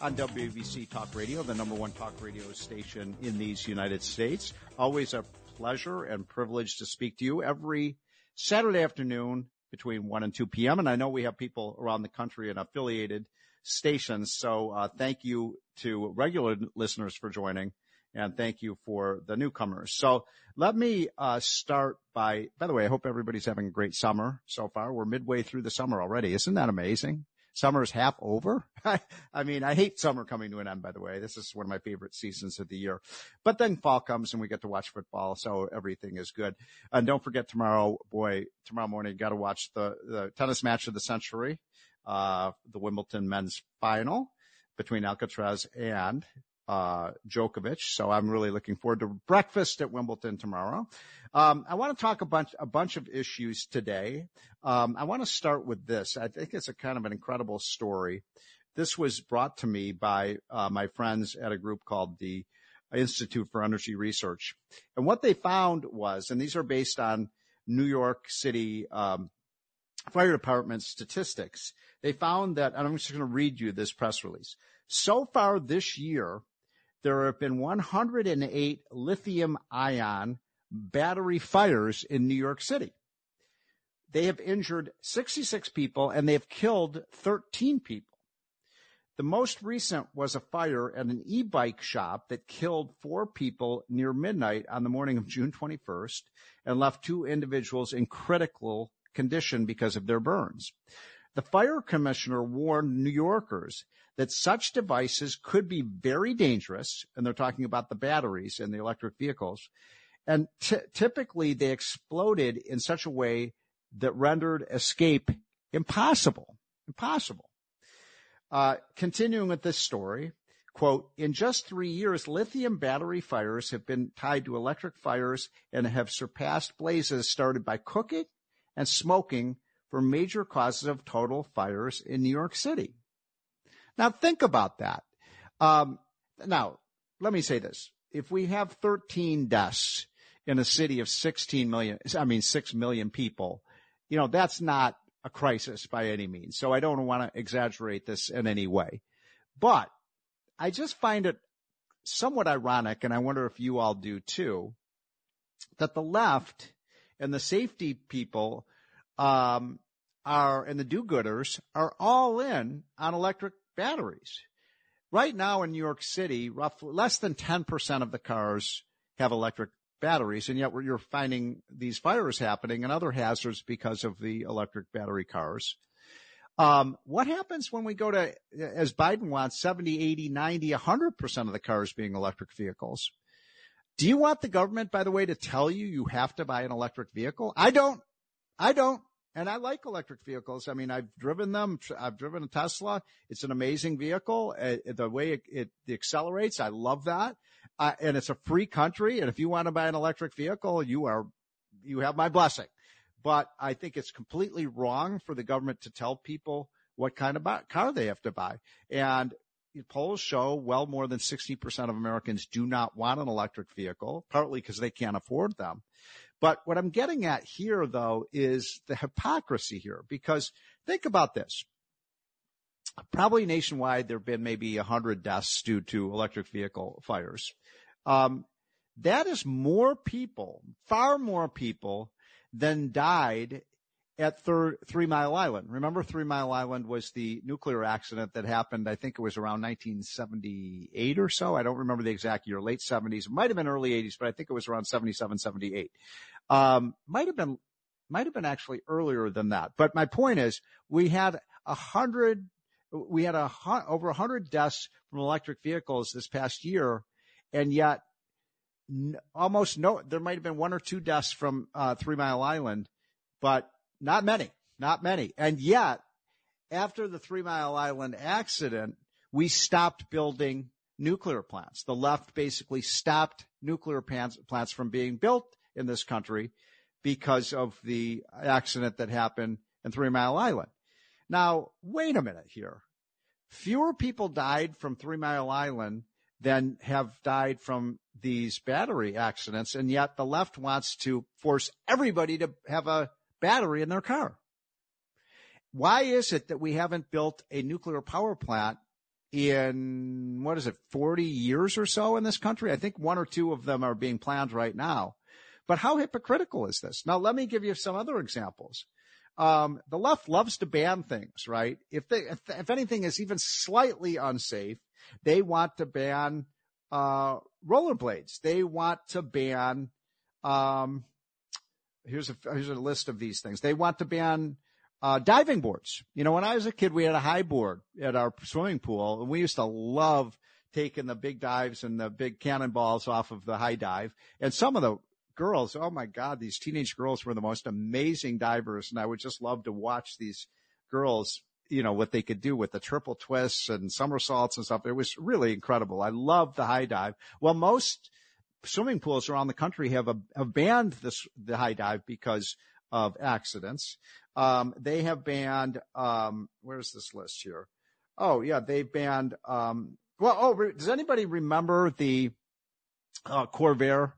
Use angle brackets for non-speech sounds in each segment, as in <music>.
on WABC Talk Radio, the number one talk radio station in these United States. Always a pleasure and privilege to speak to you every Saturday afternoon between 1 and 2 p.m. And I know we have people around the country and affiliated stations. So uh, thank you to regular listeners for joining and thank you for the newcomers. So let me uh, start by, by the way, I hope everybody's having a great summer so far. We're midway through the summer already. Isn't that amazing? Summer is half over. <laughs> I mean, I hate summer coming to an end, by the way. This is one of my favorite seasons of the year. But then fall comes and we get to watch football, so everything is good. And don't forget tomorrow, boy, tomorrow morning, you got to watch the, the tennis match of the century, uh, the Wimbledon men's final between Alcaraz and uh, Djokovic. So I'm really looking forward to breakfast at Wimbledon tomorrow. Um, I want to talk a bunch, a bunch of issues today. Um, I want to start with this. I think it's a kind of an incredible story. This was brought to me by uh, my friends at a group called the Institute for Energy Research. And what they found was, and these are based on New York City um, fire department statistics. They found that, and I'm just going to read you this press release. So far this year, there have been 108 lithium ion battery fires in New York City. They have injured 66 people and they have killed 13 people. The most recent was a fire at an e-bike shop that killed four people near midnight on the morning of June 21st and left two individuals in critical condition because of their burns. The fire commissioner warned New Yorkers that such devices could be very dangerous. And they're talking about the batteries in the electric vehicles. And t- typically they exploded in such a way that rendered escape impossible. Impossible. Uh, continuing with this story, quote, in just three years, lithium battery fires have been tied to electric fires and have surpassed blazes started by cooking and smoking for major causes of total fires in New York City. Now think about that. Um, now, let me say this. If we have 13 deaths in a city of 16 million, I mean, 6 million people, you know, that's not a crisis by any means. So I don't want to exaggerate this in any way, but I just find it somewhat ironic. And I wonder if you all do too, that the left and the safety people, um, are, and the do-gooders are all in on electric batteries. Right now in New York City, roughly less than 10% of the cars have electric batteries, and yet you're finding these fires happening and other hazards because of the electric battery cars. Um, what happens when we go to, as Biden wants, 70, 80, 90, 100% of the cars being electric vehicles? Do you want the government, by the way, to tell you you have to buy an electric vehicle? I don't. I don't. And I like electric vehicles. I mean, I've driven them. I've driven a Tesla. It's an amazing vehicle. Uh, the way it, it, accelerates, I love that. Uh, and it's a free country. And if you want to buy an electric vehicle, you are, you have my blessing. But I think it's completely wrong for the government to tell people what kind of car they have to buy. And polls show well more than 60% of Americans do not want an electric vehicle, partly because they can't afford them. But what I'm getting at here though is the hypocrisy here because think about this. Probably nationwide, there have been maybe hundred deaths due to electric vehicle fires. Um, that is more people, far more people than died at Three Mile Island. Remember, Three Mile Island was the nuclear accident that happened. I think it was around 1978 or so. I don't remember the exact year, late 70s. It might have been early 80s, but I think it was around 77, 78. Um, might have been, might have been actually earlier than that. But my point is, we had a hundred, we had a over a hundred deaths from electric vehicles this past year, and yet n- almost no, there might have been one or two deaths from uh, Three Mile Island, but not many, not many. And yet, after the Three Mile Island accident, we stopped building nuclear plants. The left basically stopped nuclear plants, from being built in this country because of the accident that happened in Three Mile Island. Now, wait a minute here. Fewer people died from Three Mile Island than have died from these battery accidents. And yet the left wants to force everybody to have a battery in their car. Why is it that we haven't built a nuclear power plant in, what is it, 40 years or so in this country? I think one or two of them are being planned right now. But how hypocritical is this? Now, let me give you some other examples. Um, the left loves to ban things, right? If they, if, if anything is even slightly unsafe, they want to ban, uh, rollerblades. They want to ban, um, here's a, here's a list of these things. They want to ban, uh, diving boards. You know, when I was a kid, we had a high board at our swimming pool and we used to love taking the big dives and the big cannonballs off of the high dive. And some of the girls, oh my God, these teenage girls were the most amazing divers. And I would just love to watch these girls, you know, what they could do with the triple twists and somersaults and stuff. It was really incredible. I love the high dive. Well, most swimming pools around the country have, a, have banned this, the high dive because of accidents. Um, they have banned, um, where's this list here? Oh yeah, they banned, um, well, oh, does anybody remember the, uh, Corvair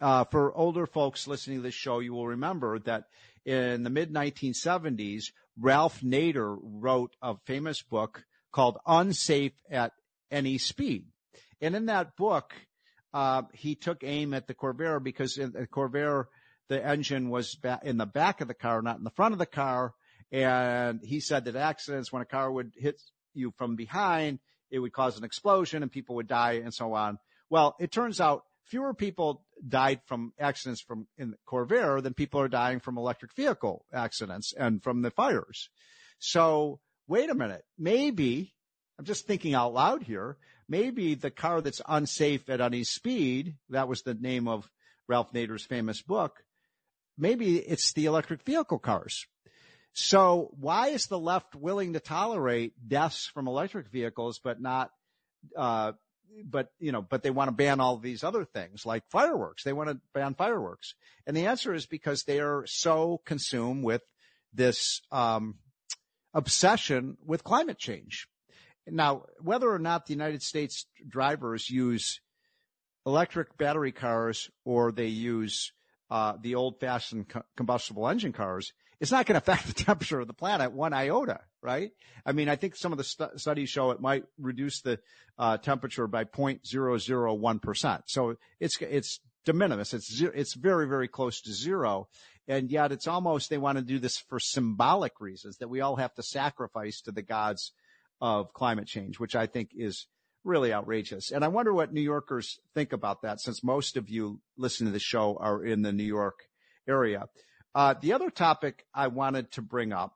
uh, for older folks listening to this show, you will remember that in the mid 1970s, Ralph Nader wrote a famous book called Unsafe at Any Speed. And in that book, uh, he took aim at the Corvair because in the Corvair, the engine was in the back of the car, not in the front of the car. And he said that accidents, when a car would hit you from behind, it would cause an explosion and people would die and so on. Well, it turns out fewer people died from accidents from in Corvair than people are dying from electric vehicle accidents and from the fires. So wait a minute. Maybe I'm just thinking out loud here. Maybe the car that's unsafe at any speed, that was the name of Ralph Nader's famous book. Maybe it's the electric vehicle cars. So why is the left willing to tolerate deaths from electric vehicles, but not, uh, but you know, but they want to ban all these other things like fireworks. They want to ban fireworks, and the answer is because they are so consumed with this um, obsession with climate change. Now, whether or not the United States drivers use electric battery cars or they use uh, the old-fashioned co- combustible engine cars, it's not going <laughs> to affect the temperature of the planet one iota, right? I mean, I think some of the st- studies show it might reduce the uh, temperature by 0.001%. So it's, it's de minimis. It's, it's very, very close to zero. And yet it's almost, they want to do this for symbolic reasons that we all have to sacrifice to the gods of climate change, which I think is really outrageous. And I wonder what New Yorkers think about that since most of you listening to the show are in the New York area. Uh, the other topic I wanted to bring up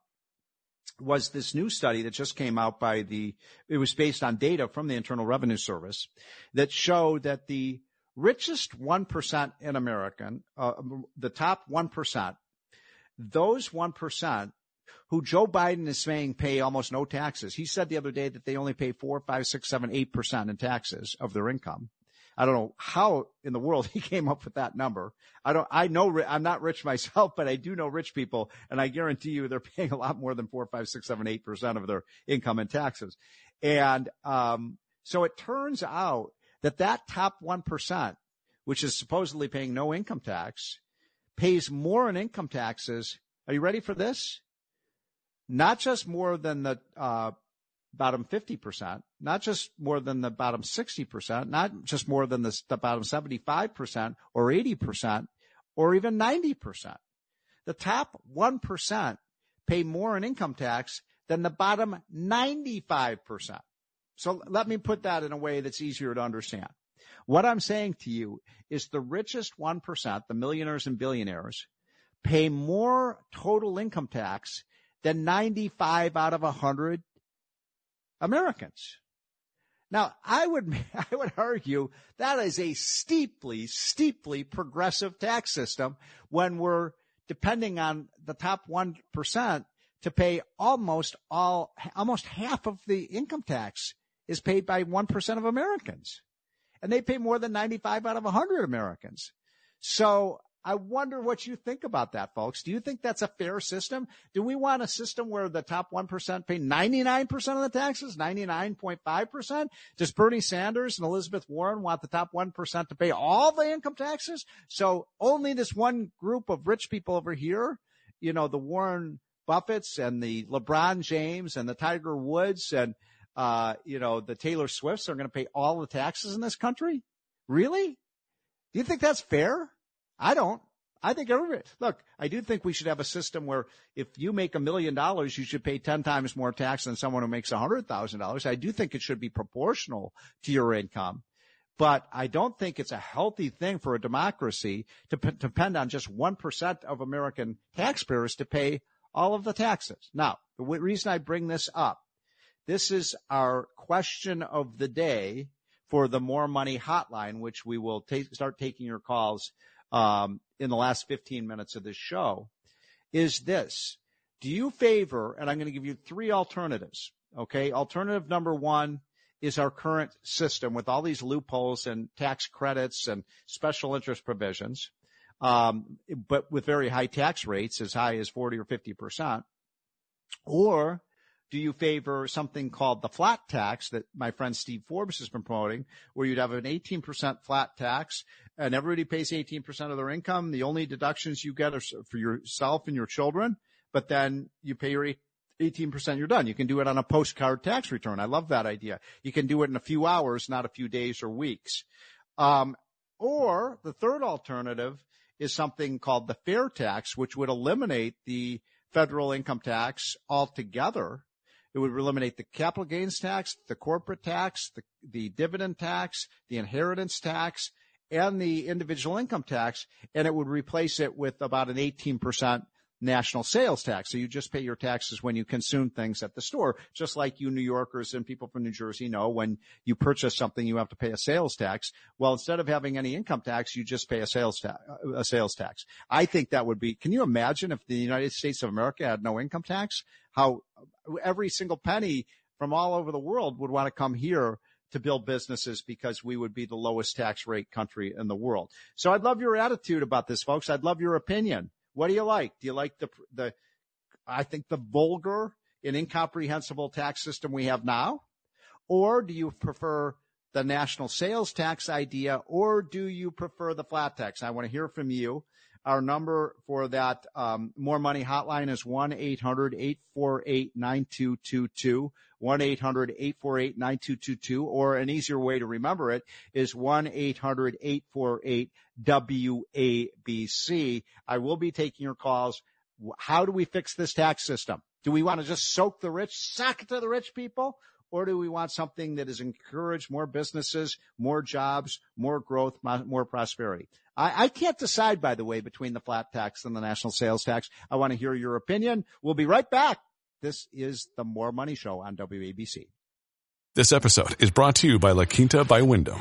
was this new study that just came out by the, it was based on data from the Internal Revenue Service that showed that the richest 1% in American, uh, the top 1%, those 1% who Joe Biden is saying pay almost no taxes. He said the other day that they only pay four, five, six, seven, eight percent in taxes of their income. I don't know how in the world <laughs> he came up with that number. I don't, I know, I'm not rich <laughs> myself, but I do know rich people and I guarantee you they're <laughs> paying a lot more than four, five, six, seven, eight percent of their income in taxes. And, um, so it turns out that that top 1%, which is supposedly paying no income tax, pays more in income taxes. Are you ready for this? Not just more than the, uh, bottom 50%, not just more than the bottom 60%, not just more than the, the bottom 75% or 80% or even 90%. the top 1% pay more in income tax than the bottom 95%. So let me put that in a way that's easier to understand. What I'm saying to you is the richest 1%, the millionaires and billionaires, pay more total income tax than 95 out of 100 Americans. Now, I would, <laughs> I would argue that is a steeply, steeply progressive tax system when we're depending on the top 1% to pay almost all, almost half of the income tax is paid by 1% of Americans. And they pay more than 95 out of 100 Americans. So I wonder what you think about that, folks. Do you think that's a fair system? Do we want a system where the top 1% pay 99% of the taxes, 99.5%? Does Bernie Sanders and Elizabeth Warren want the top 1% to pay all the income taxes? So only this one group of rich people over here, you know, the Warren Buffetts and the LeBron James and the Tiger Woods and, uh, you know, the Taylor Swifts are going to pay all the taxes in this country? Really? Do you think that's fair? I don't. I think everybody, look, I do think we should have a system where if you make a million dollars, you should pay 10 times more tax than someone who makes a hundred thousand dollars. I do think it should be proportional to your income, but I don't think it's a healthy thing for a democracy to p- depend on just 1% of American taxpayers to pay all of the taxes. Now, the w- reason I bring this up, this is our question of the day for the more money hotline, which we will take, start taking your calls um, in the last 15 minutes of this show is this. Do you favor, and I'm going to give you three alternatives. Okay. Alternative number one is our current system with all these loopholes and tax credits and special interest provisions. Um, but with very high tax rates as high as 40 or 50%. Or do you favor something called the flat tax that my friend Steve Forbes has been promoting, where you'd have an 18% flat tax and everybody pays 18% of their income? The only deductions you get are for yourself and your children, but then you pay your 18%, you're done. You can do it on a postcard tax return. I love that idea. You can do it in a few hours, not a few days or weeks. Um, or the third alternative is something called the fair tax, which would eliminate the federal income tax altogether it would eliminate the capital gains tax, the corporate tax, the, the dividend tax, the inheritance tax, and the individual income tax, and it would replace it with about an 18% national sales tax. So you just pay your taxes when you consume things at the store, just like you New Yorkers and people from New Jersey know when you purchase something, you have to pay a sales tax. Well, instead of having any income tax, you just pay a sales tax, uh, a sales tax. I think that would be, can you imagine if the United States of America had no income tax? How every single penny from all over the world would want to come here to build businesses because we would be the lowest tax rate country in the world. So I'd love your attitude about this, folks. I'd love your opinion. What do you like? Do you like the, the, I think the vulgar and incomprehensible tax system we have now? Or do you prefer the national sales tax idea or do you prefer the flat tax? I want to hear from you. Our number for that um, more money hotline is 1-800-848-9222, 1-800-848-9222, or an easier way to remember it is 1-800-848-WABC. I will be taking your calls. How do we fix this tax system? Do we want to just soak the rich, sack it to the rich people? Or do we want something that has encouraged more businesses, more jobs, more growth, more prosperity? I, I, can't decide, by the way, between the flat tax and the national sales tax. I want to hear your opinion. We'll be right back. This is the Moore Money Show on WABC. This episode is brought to you by La Quinta by Wyndham.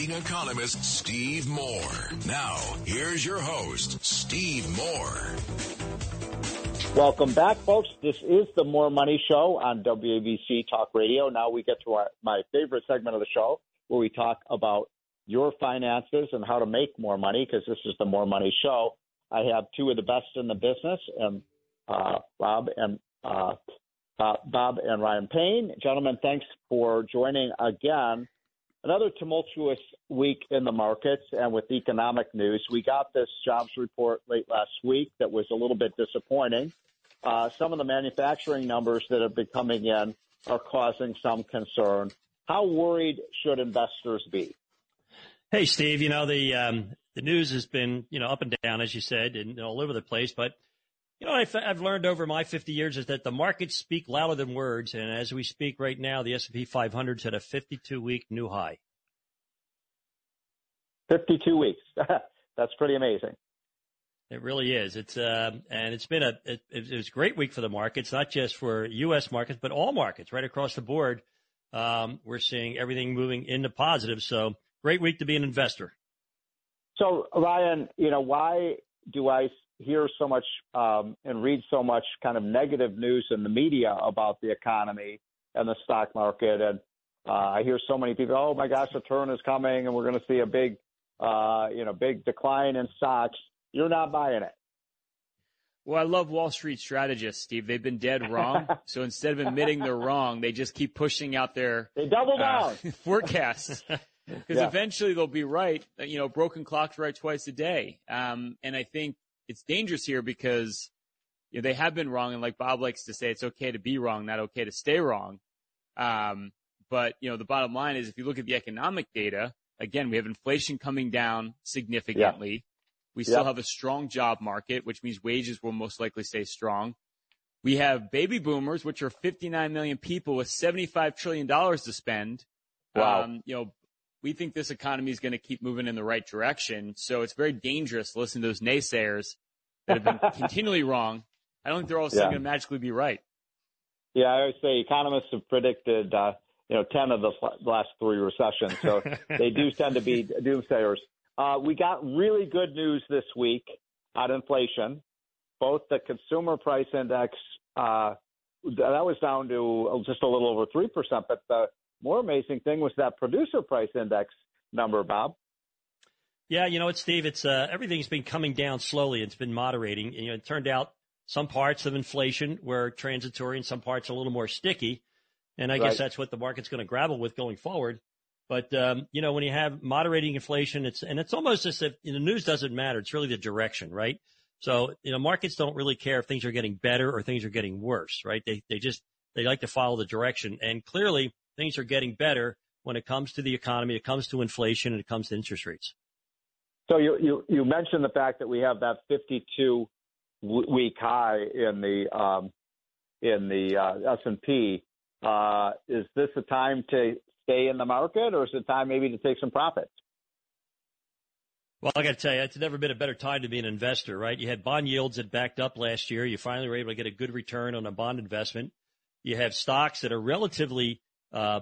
Leading economist, Steve Moore. Now, here's your host, Steve Moore. Welcome back, folks. This is the Moore Money Show on WABC Talk Radio. Now we get to our, my favorite segment of the show where we talk about your finances and how to make more money because this is the Moore Money Show. I have two of the best in the business, and uh, Bob and uh, uh, Bob and Ryan Payne. Gentlemen, thanks for joining again. Another tumultuous week in the markets and with economic news. We got this jobs report late last week that was a little bit disappointing. Uh, some of the manufacturing numbers that have been coming in are causing some concern. How worried should investors be? Hey, Steve, you know, the, um, the news has been, you know, up and down, as you said, and all over the place. But, you know, I've, I've learned over my 50 years is that the markets speak louder than words. And as we speak right now, the S&P 500 is at a 52 week new high. 52 weeks. <laughs> That's pretty amazing. It really is. It's uh, and it's been a it, it was a great week for the markets, not just for U.S. markets, but all markets right across the board. Um, we're seeing everything moving into positive. So great week to be an investor. So Ryan, you know why do I hear so much um, and read so much kind of negative news in the media about the economy and the stock market, and uh, I hear so many people, oh my gosh, the turn is coming, and we're going to see a big, uh, you know, big decline in stocks you're not buying it. Well, I love Wall Street strategists, Steve. They've been dead wrong. <laughs> so instead of admitting they're wrong, they just keep pushing out their they double uh, down uh, <laughs> forecasts <laughs> because yeah. eventually they'll be right. You know, broken clocks right twice a day. Um, and I think it's dangerous here because you know, they have been wrong. And like Bob likes to say, it's okay to be wrong, not okay to stay wrong. Um, but you know, the bottom line is if you look at the economic data, again, we have inflation coming down significantly. Yeah. We still have a strong job market, which means wages will most likely stay strong. We have baby boomers, which are 59 million people with 75 trillion dollars to spend. Wow. Um, you know, we think this economy is going to keep moving in the right direction. So it's very dangerous to listen to those naysayers that have been <laughs> continually wrong. I don't think they're all yeah. going to magically be right. Yeah, I always say economists have predicted, uh, you know, 10 of the last three recessions. So <laughs> they do tend to be doomsayers. Uh, we got really good news this week on inflation. Both the consumer price index, uh, that was down to just a little over 3%. But the more amazing thing was that producer price index number, Bob. Yeah, you know what, Steve? It's uh, everything's been coming down slowly. It's been moderating. You know, it turned out some parts of inflation were transitory and some parts a little more sticky. And I right. guess that's what the market's going to grapple with going forward. But um, you know, when you have moderating inflation, it's and it's almost as if you know, the news doesn't matter. It's really the direction, right? So you know, markets don't really care if things are getting better or things are getting worse, right? They they just they like to follow the direction, and clearly things are getting better when it comes to the economy, it comes to inflation, and it comes to interest rates. So you you, you mentioned the fact that we have that 52 week high in the um, in the uh, S and P. Uh, is this a time to stay in the market, or is it time maybe to take some profits? Well, I got to tell you, it's never been a better time to be an investor, right? You had bond yields that backed up last year. You finally were able to get a good return on a bond investment. You have stocks that are relatively uh,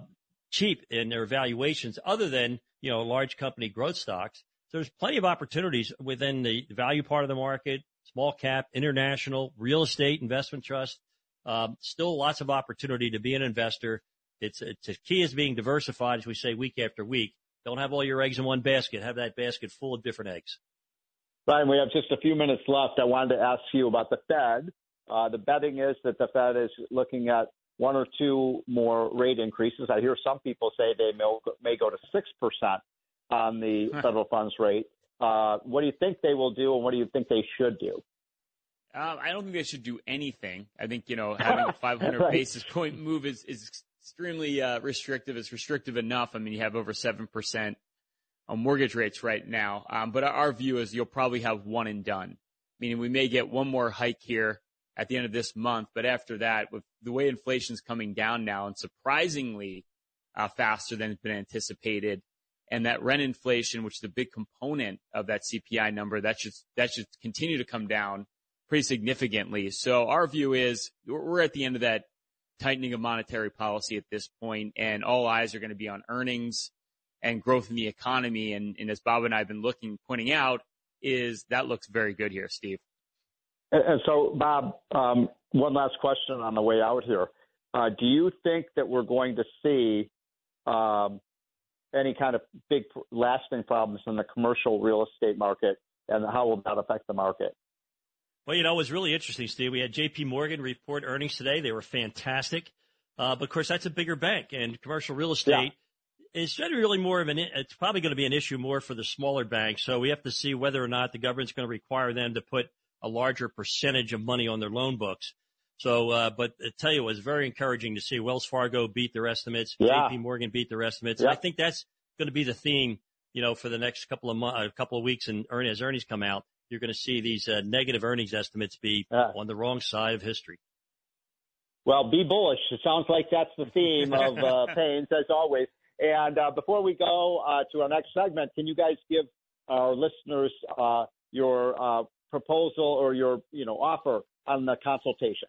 cheap in their valuations, other than you know large company growth stocks. So there's plenty of opportunities within the value part of the market, small cap, international, real estate, investment trust. Um, still lots of opportunity to be an investor it's, it's the key is being diversified, as we say week after week. Don't have all your eggs in one basket. Have that basket full of different eggs. Brian, we have just a few minutes left. I wanted to ask you about the Fed. Uh, the betting is that the Fed is looking at one or two more rate increases. I hear some people say they may, may go to 6% on the federal funds rate. Uh, what do you think they will do, and what do you think they should do? Um, I don't think they should do anything. I think you know <laughs> having a 500 right. basis point move is is extremely uh, restrictive. It's restrictive enough. I mean, you have over 7% on mortgage rates right now. Um, but our view is you'll probably have one and done, meaning we may get one more hike here at the end of this month. But after that, with the way inflation's coming down now and surprisingly uh, faster than has been anticipated, and that rent inflation, which is a big component of that CPI number, that should that should continue to come down pretty significantly. So our view is we're at the end of that tightening of monetary policy at this point, and all eyes are going to be on earnings and growth in the economy. And, and as Bob and I have been looking, pointing out, is that looks very good here, Steve. And so, Bob, um, one last question on the way out here. Uh, do you think that we're going to see um, any kind of big lasting problems in the commercial real estate market, and how will that affect the market? Well, you know, it was really interesting, Steve. We had J.P. Morgan report earnings today. They were fantastic. Uh, but of course, that's a bigger bank, and commercial real estate yeah. is generally more of an. It's probably going to be an issue more for the smaller banks. So we have to see whether or not the government's going to require them to put a larger percentage of money on their loan books. So, uh, but I tell you, it was very encouraging to see Wells Fargo beat their estimates, yeah. JP Morgan beat their estimates. Yeah. I think that's going to be the theme, you know, for the next couple of months, a couple of weeks and as earnings come out, you're going to see these uh, negative earnings estimates be yeah. on the wrong side of history. Well, be bullish. It sounds like that's the theme of uh, <laughs> Payne's as always. And uh, before we go uh, to our next segment, can you guys give our listeners uh, your uh, proposal or your you know offer on the consultation?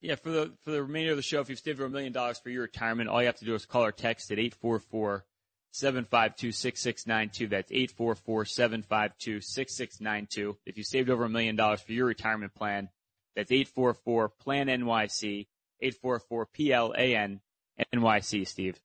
Yeah, for the for the remainder of the show, if you've saved over a million dollars for your retirement, all you have to do is call or text at 844 752 6692. That's 844 752 6692. If you saved over a million dollars for your retirement plan, that's 844 PLAN NYC, 844 PLAN NYC, Steve.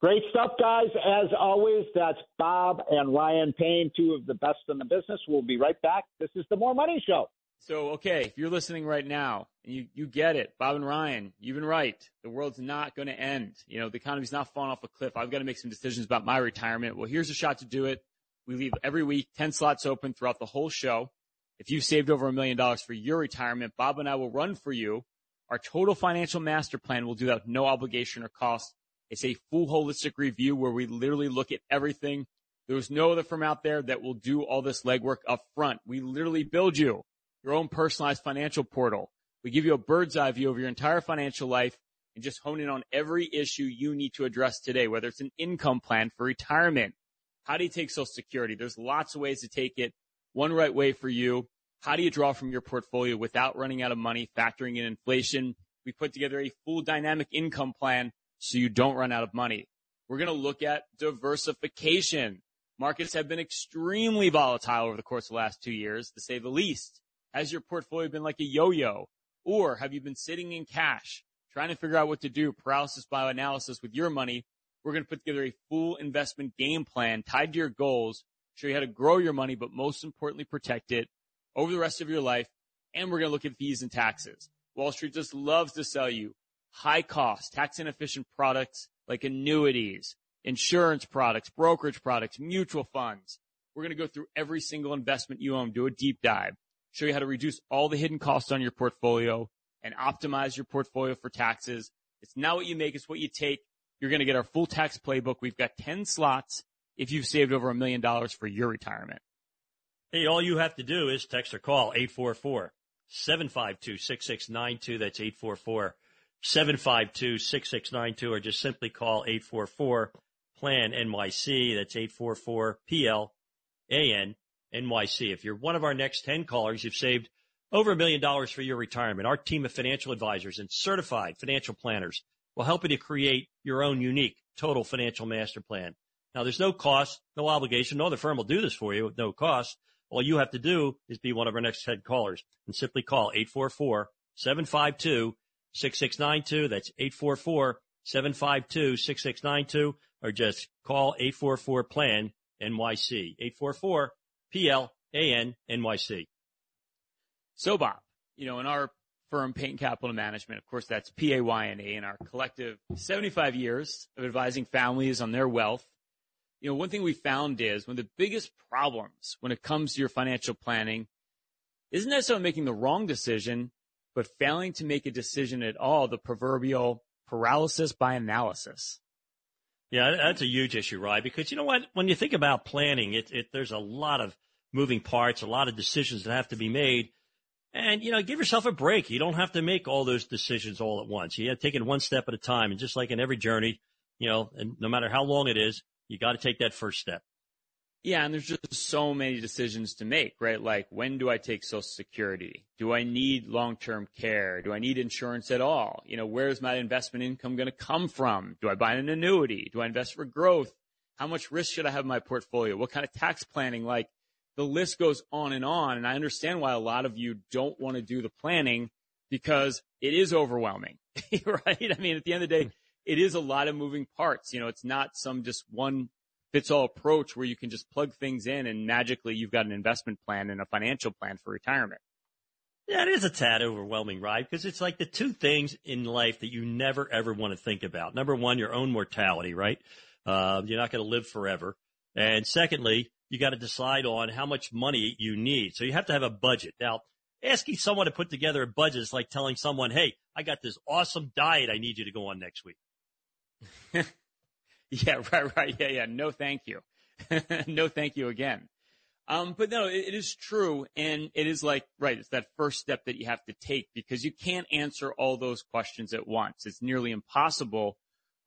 Great stuff, guys. As always, that's Bob and Ryan Payne, two of the best in the business. We'll be right back. This is the Moore Money Show. So, okay, if you're listening right now and you, you get it, Bob and Ryan, you've been right. The world's not going to end. You know, the economy's not falling off a cliff. I've got to make some decisions about my retirement. Well, here's a shot to do it. We leave every week 10 slots open throughout the whole show. If you've saved over a million dollars for your retirement, Bob and I will run for you our total financial master plan. We'll do that with no obligation or cost. It's a full holistic review where we literally look at everything. There's no other firm out there that will do all this legwork up front. We literally build you your own personalized financial portal. We give you a bird's eye view of your entire financial life and just hone in on every issue you need to address today, whether it's an income plan for retirement. How do you take social security? There's lots of ways to take it. One right way for you. How do you draw from your portfolio without running out of money, factoring in inflation? We put together a full dynamic income plan so you don't run out of money. We're going to look at diversification. Markets have been extremely volatile over the course of the last two years, to say the least. Has your portfolio been like a yo-yo? Or have you been sitting in cash, trying to figure out what to do, paralysis by analysis with your money? We're going to put together a full investment game plan tied to your goals, show you how to grow your money, but most importantly, protect it over the rest of your life. And we're going to look at fees and taxes. Wall Street just loves to sell you high cost, tax inefficient products like annuities, insurance products, brokerage products, mutual funds. We're going to go through every single investment you own, do a deep dive, show you how to reduce all the hidden costs on your portfolio and optimize your portfolio for taxes. It's not what you make, it's what you take. You're going to get our full tax playbook. We've got 10 slots if you've saved over a million dollars for your retirement. Hey, all you have to do is text or call 844 752 6692. That's 844 752 6692, or just simply call 844 PLAN NYC. That's 844 PLAN NYC. If you're one of our next 10 callers, you've saved over a million dollars for your retirement. Our team of financial advisors and certified financial planners will help you to create your own unique total financial master plan. Now, there's no cost, no obligation. No other firm will do this for you with no cost. All you have to do is be one of our next 10 callers and simply call 844 752 6692. That's 844 752 6692 or just call 844 plan NYC. 844 P-L-A-N-N-Y-C. So Bob, you know, in our firm, Payne Capital Management, of course, that's P-A-Y-N-A in our collective 75 years of advising families on their wealth. You know, one thing we found is one of the biggest problems when it comes to your financial planning isn't necessarily making the wrong decision, but failing to make a decision at all, the proverbial paralysis by analysis. Yeah, that's a huge issue, right? Because you know what? When you think about planning, it, it, there's a lot of moving parts, a lot of decisions that have to be made. And, you know, give yourself a break. You don't have to make all those decisions all at once. You have to take it one step at a time. And just like in every journey, you know, and no matter how long it is, you got to take that first step. Yeah, and there's just so many decisions to make, right? Like, when do I take Social Security? Do I need long-term care? Do I need insurance at all? You know, where's my investment income going to come from? Do I buy an annuity? Do I invest for growth? How much risk should I have in my portfolio? What kind of tax planning? Like the list goes on and on. And I understand why a lot of you don't want to do the planning because it is overwhelming, <laughs> right? I mean, at the end of the day, hmm. it is a lot of moving parts. You know, it's not some just one fits all approach where you can just plug things in and magically you've got an investment plan and a financial plan for retirement. Yeah, it is a tad overwhelming, right? Because it's like the two things in life that you never ever want to think about. Number one, your own mortality, right? Uh, you're not going to live forever. And secondly, you got to decide on how much money you need. So you have to have a budget. Now, asking someone to put together a budget is like telling someone, Hey, I got this awesome diet I need you to go on next week. <laughs> <laughs> yeah, right, right. Yeah, yeah. No, thank you. <laughs> no, thank you again. Um, but no, it, it is true. And it is like, right, it's that first step that you have to take because you can't answer all those questions at once. It's nearly impossible.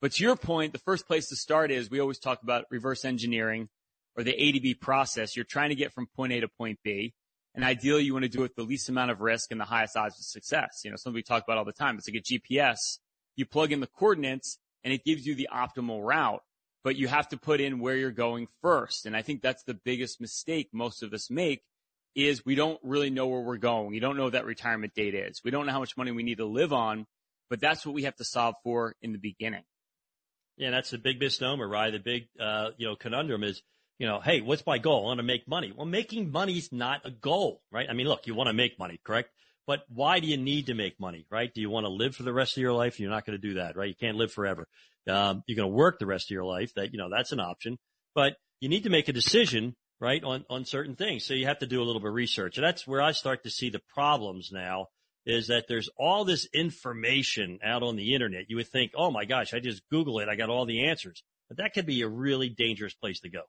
But to your point, the first place to start is we always talk about reverse engineering or the ADB process. You're trying to get from point A to point B. And ideally, you want to do it with the least amount of risk and the highest odds of success. You know, something we talk about all the time. It's like a GPS. You plug in the coordinates and it gives you the optimal route, but you have to put in where you're going first. And I think that's the biggest mistake most of us make is we don't really know where we're going. We don't know that retirement date is. We don't know how much money we need to live on, but that's what we have to solve for in the beginning. Yeah, that's the big misnomer, right? The big, uh, you know, conundrum is, you know, hey, what's my goal? I want to make money. Well, making money is not a goal, right? I mean, look, you want to make money, correct? But why do you need to make money, right? Do you want to live for the rest of your life? You're not going to do that, right? You can't live forever. Um, you're going to work the rest of your life. That you know that's an option, but you need to make a decision, right, on on certain things. So you have to do a little bit of research, and that's where I start to see the problems now. Is that there's all this information out on the internet. You would think, oh my gosh, I just Google it, I got all the answers. But that could be a really dangerous place to go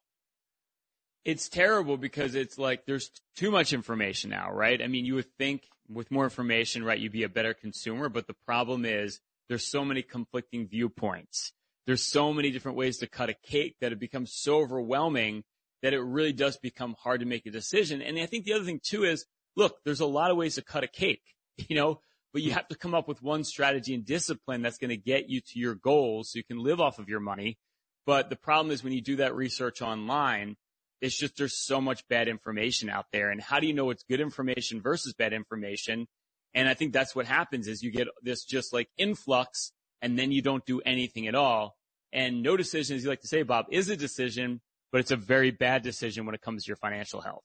it's terrible because it's like there's too much information now, right? I mean, you would think with more information, right, you'd be a better consumer, but the problem is there's so many conflicting viewpoints. There's so many different ways to cut a cake that it becomes so overwhelming that it really does become hard to make a decision. And I think the other thing too is, look, there's a lot of ways to cut a cake, <laughs> you know, but you have to come up with one strategy and discipline that's going to get you to your goals so you can live off of your money. But the problem is when you do that research online, it's just there's so much bad information out there. And how do you know it's good information versus bad information? And I think that's what happens is you get this just like influx and then you don't do anything at all. And no decision, as you like to say, Bob, is a decision, but it's a very bad decision when it comes to your financial health.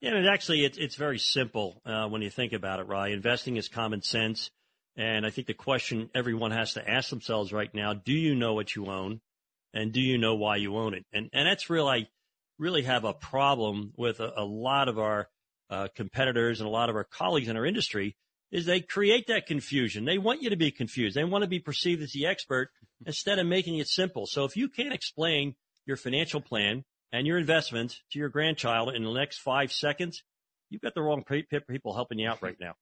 Yeah, and actually, it's it's very simple uh, when you think about it, right? Investing is common sense, and I think the question everyone has to ask themselves right now: Do you know what you own, and do you know why you own it? And and that's really really have a problem with a, a lot of our uh, competitors and a lot of our colleagues in our industry is they create that confusion. They want you to be confused. They want to be perceived as the expert instead of making it simple. So if you can't explain your financial plan and your investments to your grandchild in the next five seconds, you've got the wrong people helping you out right now.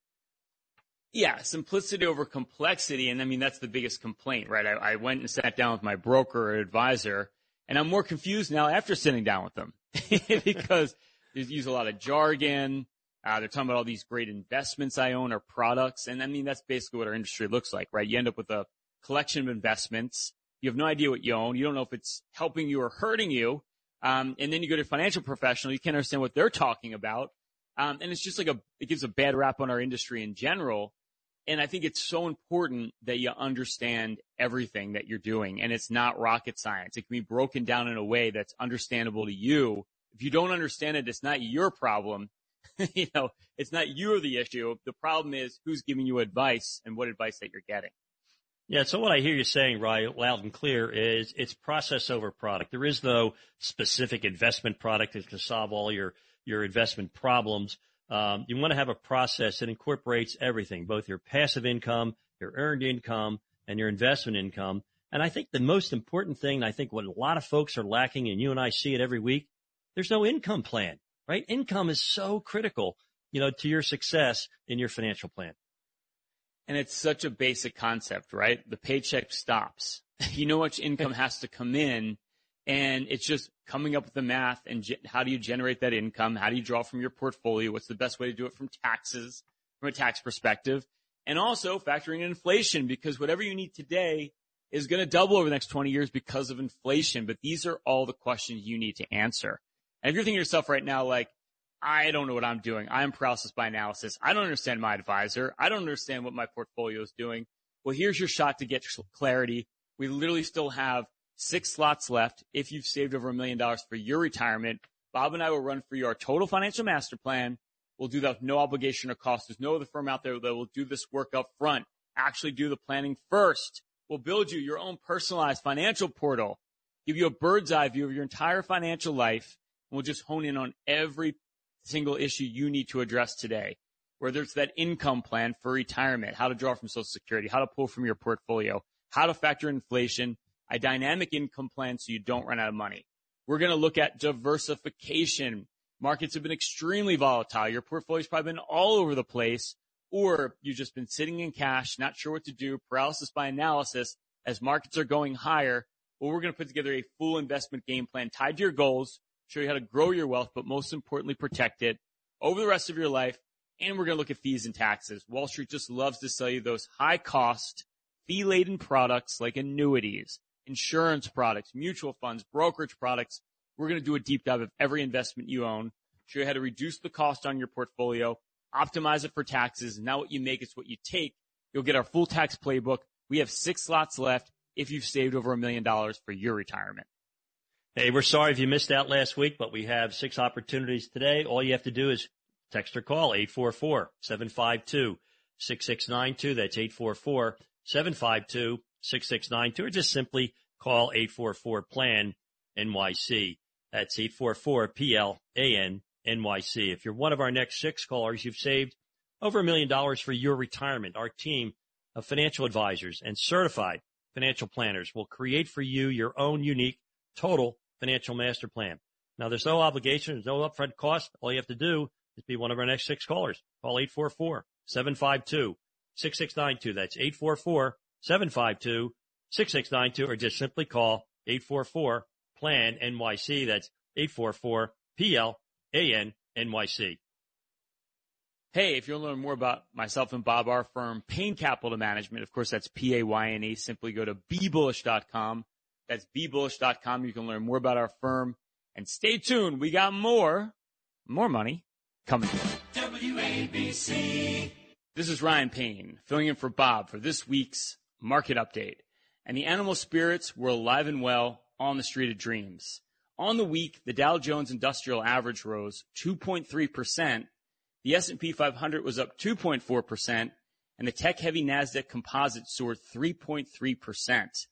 Yeah, simplicity over complexity. And I mean, that's the biggest complaint, right? I, I went and sat down with my broker or advisor and I'm more confused now after sitting down with them <laughs> because they use a lot of jargon. Uh, they're talking about all these great investments I own or products. And I mean, that's basically what our industry looks like, right? You end up with a collection of investments. You have no idea what you own. You don't know if it's helping you or hurting you. Um, and then you go to a financial professional. You can't understand what they're talking about. Um, and it's just like a, it gives a bad rap on our industry in general. And I think it's so important that you understand everything that you're doing. And it's not rocket science. It can be broken down in a way that's understandable to you. If you don't understand it, it's not your problem. <laughs> you know, it's not you or the issue. The problem is who's giving you advice and what advice that you're getting. Yeah. So what I hear you saying, right, loud and clear is it's process over product. There is no specific investment product that can solve all your, your investment problems. Um, you want to have a process that incorporates everything, both your passive income, your earned income, and your investment income. And I think the most important thing, I think what a lot of folks are lacking, and you and I see it every week, there's no income plan, right? Income is so critical, you know, to your success in your financial plan. And it's such a basic concept, right? The paycheck stops. you know which <laughs> income has to come in and it's just coming up with the math and ge- how do you generate that income? How do you draw from your portfolio? What's the best way to do it from taxes, from a tax perspective? And also factoring in inflation because whatever you need today is going to double over the next 20 years because of inflation. But these are all the questions you need to answer. And if you're thinking to yourself right now, like, I don't know what I'm doing. I'm paralysis by analysis. I don't understand my advisor. I don't understand what my portfolio is doing. Well, here's your shot to get clarity. We literally still have six slots left. If you've saved over a million dollars for your retirement, Bob and I will run for you our total financial master plan. We'll do that with no obligation or cost. There's no other firm out there that will do this work up front. Actually do the planning first. We'll build you your own personalized financial portal, give you a bird's eye view of your entire financial life, and we'll just hone in on every single issue you need to address today. Whether it's that income plan for retirement, how to draw from Social Security, how to pull from your portfolio, how to factor inflation, a dynamic income plan so you don't run out of money. We're going to look at diversification. Markets have been extremely volatile. Your portfolio's probably been all over the place, or you've just been sitting in cash, not sure what to do, paralysis by analysis as markets are going higher. Well, we're going to put together a full investment game plan tied to your goals, show you how to grow your wealth, but most importantly, protect it over the rest of your life. And we're going to look at fees and taxes. Wall Street just loves to sell you those high cost, fee laden products like annuities, insurance products, mutual funds, brokerage products. We're going to do a deep dive of every investment you own, show you how to reduce the cost on your portfolio, optimize it for taxes. Now what you make is what you take. You'll get our full tax playbook. We have six slots left if you've saved over a million dollars for your retirement. Hey, we're sorry if you missed out last week, but we have six opportunities today. All you have to do is text or call 844-752-6692. That's 844-752-6692 or just simply call 844-PLAN NYC. That's 844-PLAN NYC. If you're one of our next six callers, you've saved over a million dollars for your retirement. Our team of financial advisors and certified financial planners will create for you your own unique total financial master plan. Now, there's no obligation, there's no upfront cost. All you have to do is be one of our next six callers. Call 844 752 6692. That's 844 752 6692, or just simply call 844 PLAN NYC. That's 844 PLAN NYC. Hey, if you want to learn more about myself and Bob, our firm, Payne Capital Management, of course, that's P A Y N E. Simply go to bebullish.com that's bebullish.com. You can learn more about our firm. And stay tuned. We got more, more money coming. WABC. This is Ryan Payne filling in for Bob for this week's market update. And the animal spirits were alive and well on the street of dreams. On the week, the Dow Jones Industrial Average rose 2.3%. The S&P 500 was up 2.4%, and the tech-heavy Nasdaq Composite soared 3.3%.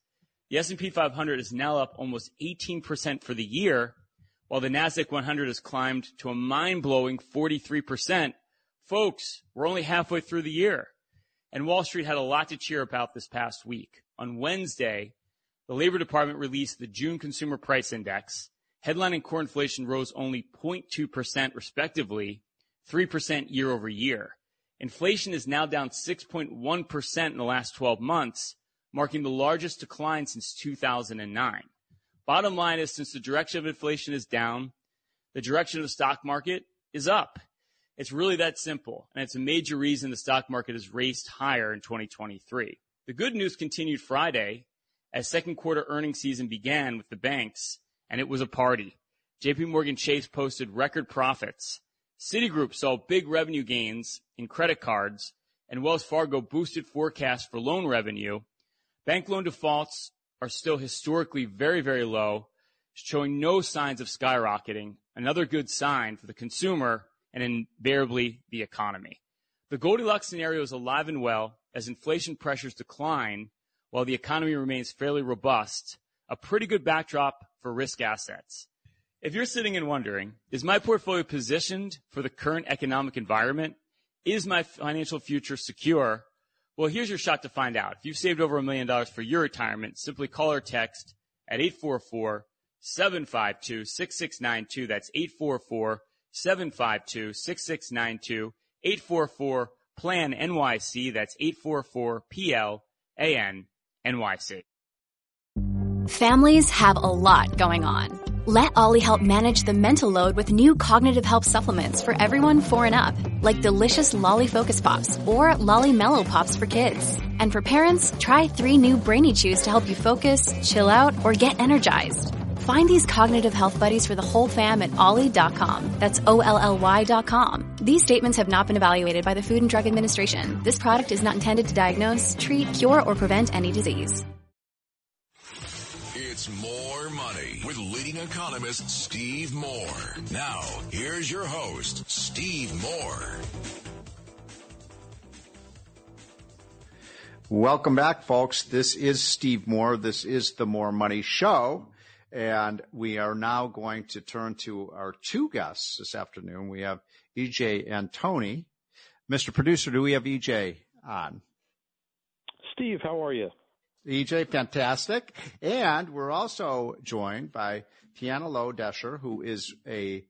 The S&P 500 is now up almost 18% for the year, while the Nasdaq 100 has climbed to a mind-blowing 43%. Folks, we're only halfway through the year. And Wall Street had a lot to cheer about this past week. On Wednesday, the Labor Department released the June Consumer Price Index. Headline and core inflation rose only 0.2% respectively, 3% year over year. Inflation is now down 6.1% in the last 12 months, marking the largest decline since 2009. Bottom line is since the direction of inflation is down, the direction of the stock market is up. It's really that simple, and it's a major reason the stock market has raced higher in 2023. The good news continued Friday as second quarter earnings season began with the banks, and it was a party. JP Morgan Chase posted record profits. Citigroup saw big revenue gains in credit cards, and Wells Fargo boosted forecasts for loan revenue Bank loan defaults are still historically very, very low, showing no signs of skyrocketing. Another good sign for the consumer and invariably the economy. The Goldilocks scenario is alive and well as inflation pressures decline while the economy remains fairly robust, a pretty good backdrop for risk assets. If you're sitting and wondering, is my portfolio positioned for the current economic environment? Is my financial future secure? Well, here's your shot to find out. If you've saved over a million dollars for your retirement, simply call or text at 844 752 6692. That's 844 752 6692. 844 PLAN NYC. That's 844 PLAN NYC. Families have a lot going on. Let OLLY help manage the mental load with new cognitive help supplements for everyone four and up, like delicious Lolly Focus Pops or Lolly Mellow Pops for kids. And for parents, try three new Brainy Chews to help you focus, chill out, or get energized. Find these cognitive health buddies for the whole fam at olly.com. That's O-L-L-Y dot com. These statements have not been evaluated by the Food and Drug Administration. This product is not intended to diagnose, treat, cure, or prevent any disease. It's more money with leading economist Steve Moore. Now, here's your host, Steve Moore. Welcome back, folks. This is Steve Moore. This is the Moore Money Show. And we are now going to turn to our two guests this afternoon. We have EJ and Tony. Mr. Producer, do we have EJ on? Steve, how are you? EJ, fantastic. And we're also joined by Tiana Lowe Doescher, who is a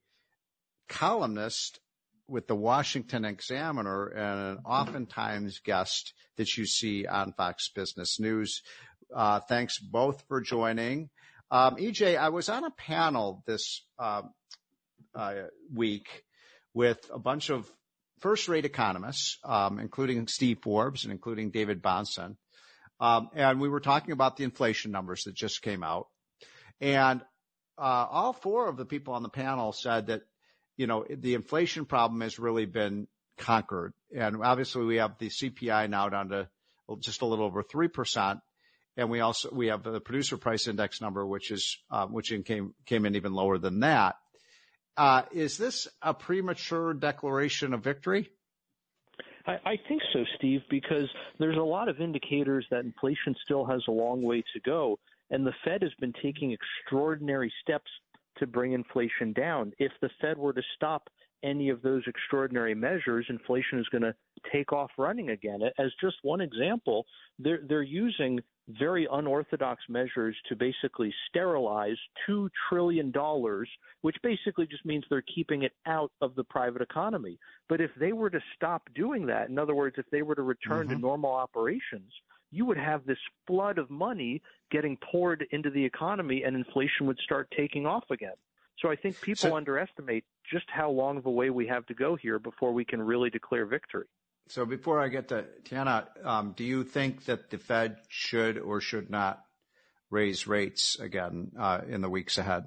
columnist with the Washington Examiner and an oftentimes guest that you see on Fox Business News. Uh, thanks both for joining. Um, EJ, I was on a panel this uh, uh, week with a bunch of first-rate economists, um, including Steve Forbes and including David Bahnsen. Um, and we were talking about the inflation numbers that just came out. And uh, all four of the people on the panel said that, you know, the inflation problem has really been conquered. And obviously we have the CPI now down to just a little over 3%. And we also, we have the producer price index number, which is, uh, which came, came in even lower than that. Uh, is this a premature declaration of victory? I, I think so, Steve, because there's a lot of indicators that inflation still has a long way to go. And the Fed has been taking extraordinary steps to bring inflation down. If the Fed were to stop any of those extraordinary measures, inflation is going to take off running again. As just one example, they're they're using very unorthodox measures to basically sterilize two trillion dollars, which basically just means they're keeping it out of the private economy. But if they were to stop doing that, in other words, if they were to return mm-hmm. to normal operations, you would have this flood of money getting poured into the economy and inflation would start taking off again. So I think people so, underestimate just how long of a way we have to go here before we can really declare victory. So before I get to Tiana, um, do you think that the Fed should or should not raise rates again uh, in the weeks ahead?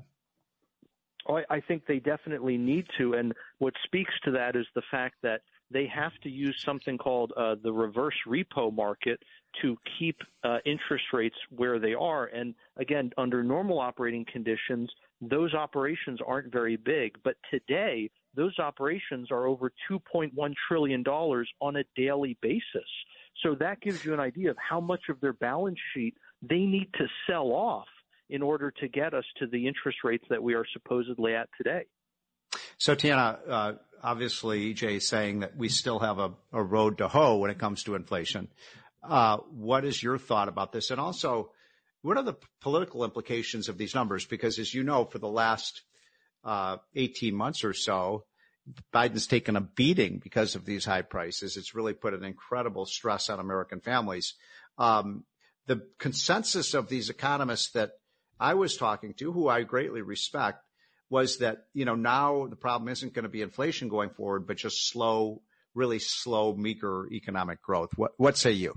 Oh, I think they definitely need to. And what speaks to that is the fact that they have to use something called uh, the reverse repo market to keep uh, interest rates where they are. And again, under normal operating conditions, those operations aren't very big. But today, those operations are over $2.1 trillion on a daily basis. So that gives you an idea of how much of their balance sheet they need to sell off in order to get us to the interest rates that we are supposedly at today. So, Tiana, uh, obviously, EJ is saying that we still have a, a road to hoe when it comes to inflation. Uh, what is your thought about this? And also, what are the political implications of these numbers? Because as you know, for the last uh, 18 months or so, Biden's taken a beating because of these high prices. It's really put an incredible stress on American families. Um, the consensus of these economists that I was talking to, who I greatly respect, was that, you know, now the problem isn't going to be inflation going forward, but just slow, really slow, meager economic growth. What, what say you?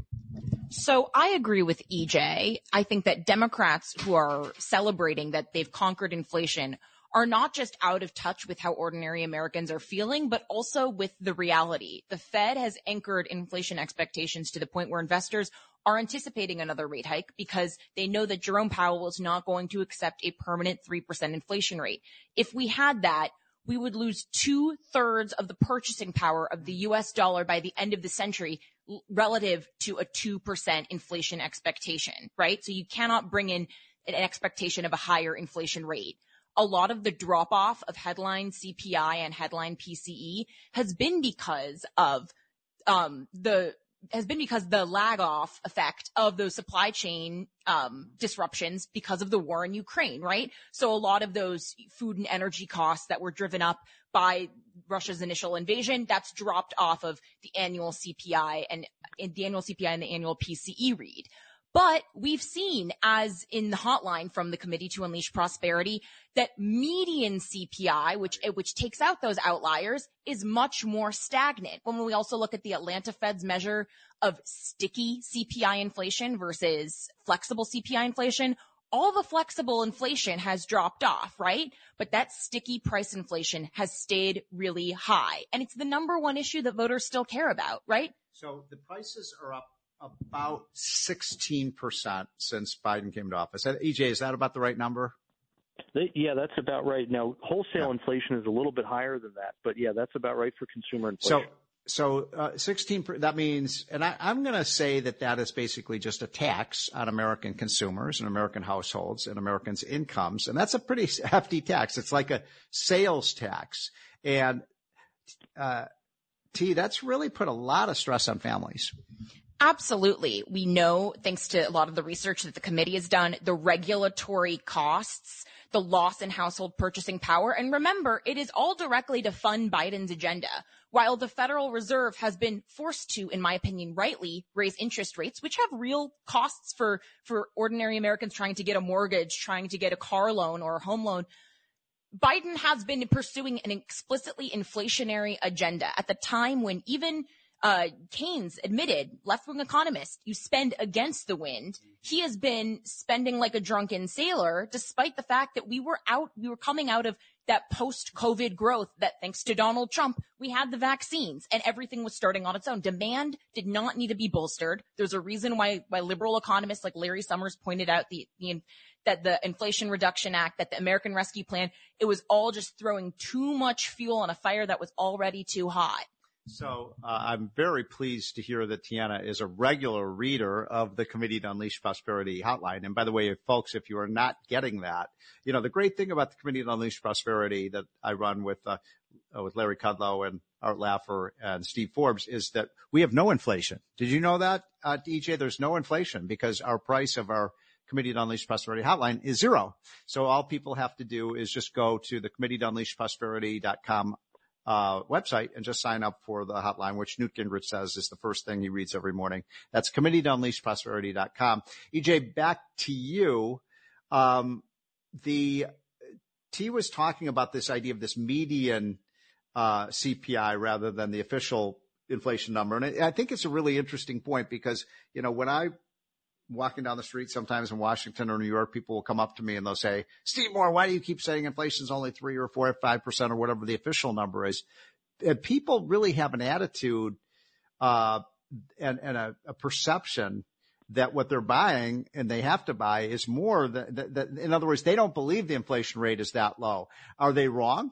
So I agree with EJ. I think that Democrats who are celebrating that they've conquered inflation are not just out of touch with how ordinary Americans are feeling, but also with the reality. The Fed has anchored inflation expectations to the point where investors are anticipating another rate hike because they know that Jerome Powell is not going to accept a permanent 3% inflation rate. If we had that, we would lose two thirds of the purchasing power of the US dollar by the end of the century relative to a 2% inflation expectation, right? So you cannot bring in an expectation of a higher inflation rate a lot of the drop off of headline CPI and headline PCE has been because of um, the has been because the lag off effect of those supply chain um, disruptions because of the war in Ukraine, right? So a lot of those food and energy costs that were driven up by Russia's initial invasion, that's dropped off of the annual CPI and, and the annual CPI and the annual PCE read. But we've seen, as in the hotline from the Committee to Unleash Prosperity, that median CPI, which, which takes out those outliers, is much more stagnant. When we also look at the Atlanta Fed's measure of sticky CPI inflation versus flexible CPI inflation, all the flexible inflation has dropped off, right? But that sticky price inflation has stayed really high. And it's the number one issue that voters still care about, right? So the prices are up about 16% since Biden came to office. EJ, is that about the right number? Yeah, that's about right. Now, wholesale yeah. inflation is a little bit higher than that, but yeah, that's about right for consumer inflation. So, so uh, 16, that means, and I, I'm going to say that that is basically just a tax on American consumers and American households and Americans' incomes. And that's a pretty <laughs> hefty tax. It's like a sales tax. And, uh, T, that's really put a lot of stress on families. Absolutely. We know, thanks to a lot of the research that the committee has done, the regulatory costs, the loss in household purchasing power. And remember, it is all directly to fund Biden's agenda. While the Federal Reserve has been forced to, in my opinion, rightly raise interest rates, which have real costs for, for ordinary Americans trying to get a mortgage, trying to get a car loan or a home loan. Biden has been pursuing an explicitly inflationary agenda at the time when even uh, Keynes admitted, left wing economist, you spend against the wind. He has been spending like a drunken sailor, despite the fact that we were out, we were coming out of that post COVID growth that thanks to Donald Trump, we had the vaccines and everything was starting on its own. Demand did not need to be bolstered. There's a reason why, why liberal economists like Larry Summers pointed out the, the, that the Inflation Reduction Act, that the American Rescue Plan, it was all just throwing too much fuel on a fire that was already too hot. So uh, I'm very pleased to hear that Tiana is a regular reader of the Committee to Unleash Prosperity hotline. And by the way, folks, if you are not getting that, you know, the great thing about the Committee to Unleash Prosperity that I run with, uh, uh with Larry Kudlow and Art Laffer and Steve Forbes is that we have no inflation. Did you know that, uh, DJ? There's no inflation because our price of our Committee to Unleash Prosperity hotline is zero. So all people have to do is just go to the Committee to Unleash Prosperity.com website and just sign up for the hotline, which Newt Gingrich says is the first thing he reads every morning. That's committee to unleash prosperity.com. EJ, back to you. Um, the T was talking about this idea of this median uh, CPI rather than the official inflation number. And I think it's a really interesting point because, you know, when I walking down the street sometimes in Washington or New York, people will come up to me and they'll say, Steve Moore, why do you keep saying inflation's only three or four or five percent or whatever the official number is? And people really have an attitude, uh, and, and a, a, perception that what they're buying and they have to buy is more than, in other words, they don't believe the inflation rate is that low. Are they wrong?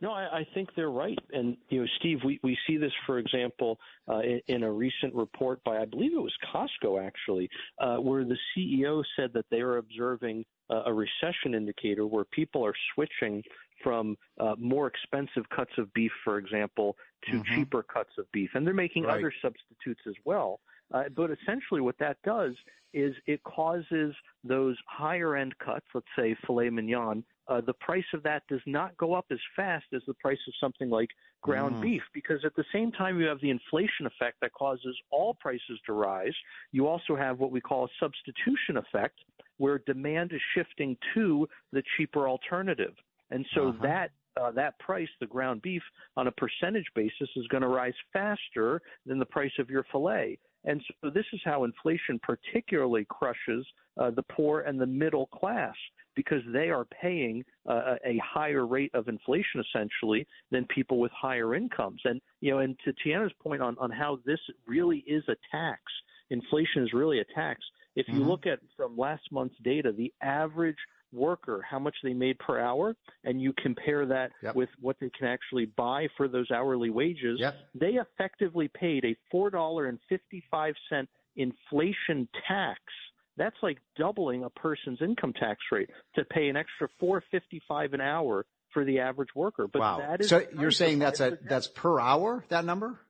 No, I, I think they're right. And, you know, Steve, we, we see this, for example, uh, in, in, a recent report by, I believe it was Costco, actually, uh, where the CEO said that they are observing uh, a recession indicator where people are switching from uh, more expensive cuts of beef, for example, to mm-hmm. cheaper cuts of beef. And they're making right. other substitutes as well. Uh, but essentially, what that does is it causes those higher end cuts, let's say filet mignon, uh, the price of that does not go up as fast as the price of something like ground mm. beef because at the same time you have the inflation effect that causes all prices to rise. You also have what we call a substitution effect where demand is shifting to the cheaper alternative. And so uh-huh. that uh, that price, the ground beef, on a percentage basis, is going to rise faster than the price of your fillet. And so this is how inflation particularly crushes uh, the poor and the middle class because they are paying uh, a higher rate of inflation essentially than people with higher incomes. And you know, and to Tiana's point on on how this really is a tax, inflation is really a tax. If you mm-hmm. look at from last month's data, the average worker, how much they made per hour, and you compare that yep. with what they can actually buy for those hourly wages, yep. they effectively paid a $4.55 inflation tax that's like doubling a person's income tax rate to pay an extra 455 an hour for the average worker. But wow. that is So you're saying that's a that's per hour that number?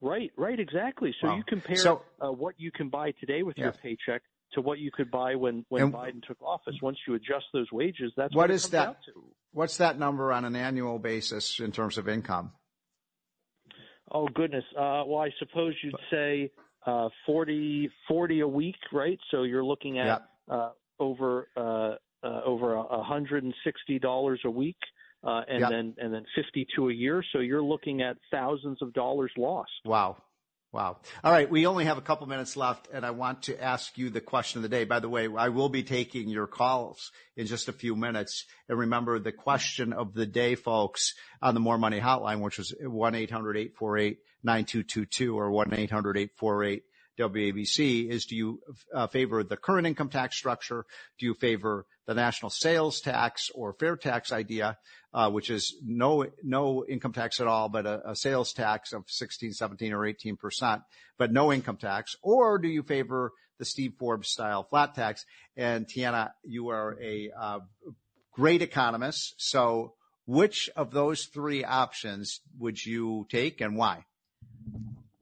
Right, right, exactly. So wow. you compare so, uh, what you can buy today with yeah. your paycheck to what you could buy when when and, Biden took office. Once you adjust those wages, that's what, what is that? What's that number on an annual basis in terms of income? Oh goodness. Uh, well, I suppose you'd say uh, 40, 40 a week, right? So you're looking at Yep. uh, over uh, uh, over a hundred and sixty dollars a week, uh, and Yep. then and then fifty two a year. So you're looking at thousands of dollars lost. Wow. Wow. All right. We only have a couple minutes left, and I want to ask you the question of the day. By the way, I will be taking your calls in just a few minutes. And remember the question of the day, folks, on the Moore Money Hotline, which was 1-800-848-9222 or 1-800-848 WABC is do you uh, favor the current income tax structure? Do you favor the national sales tax or fair tax idea, uh, which is no, no income tax at all, but a, a sales tax of 16, 17 or 18 percent, but no income tax? Or do you favor the Steve Forbes style flat tax? And Tiana, you are a uh, great economist. So which of those three options would you take and why?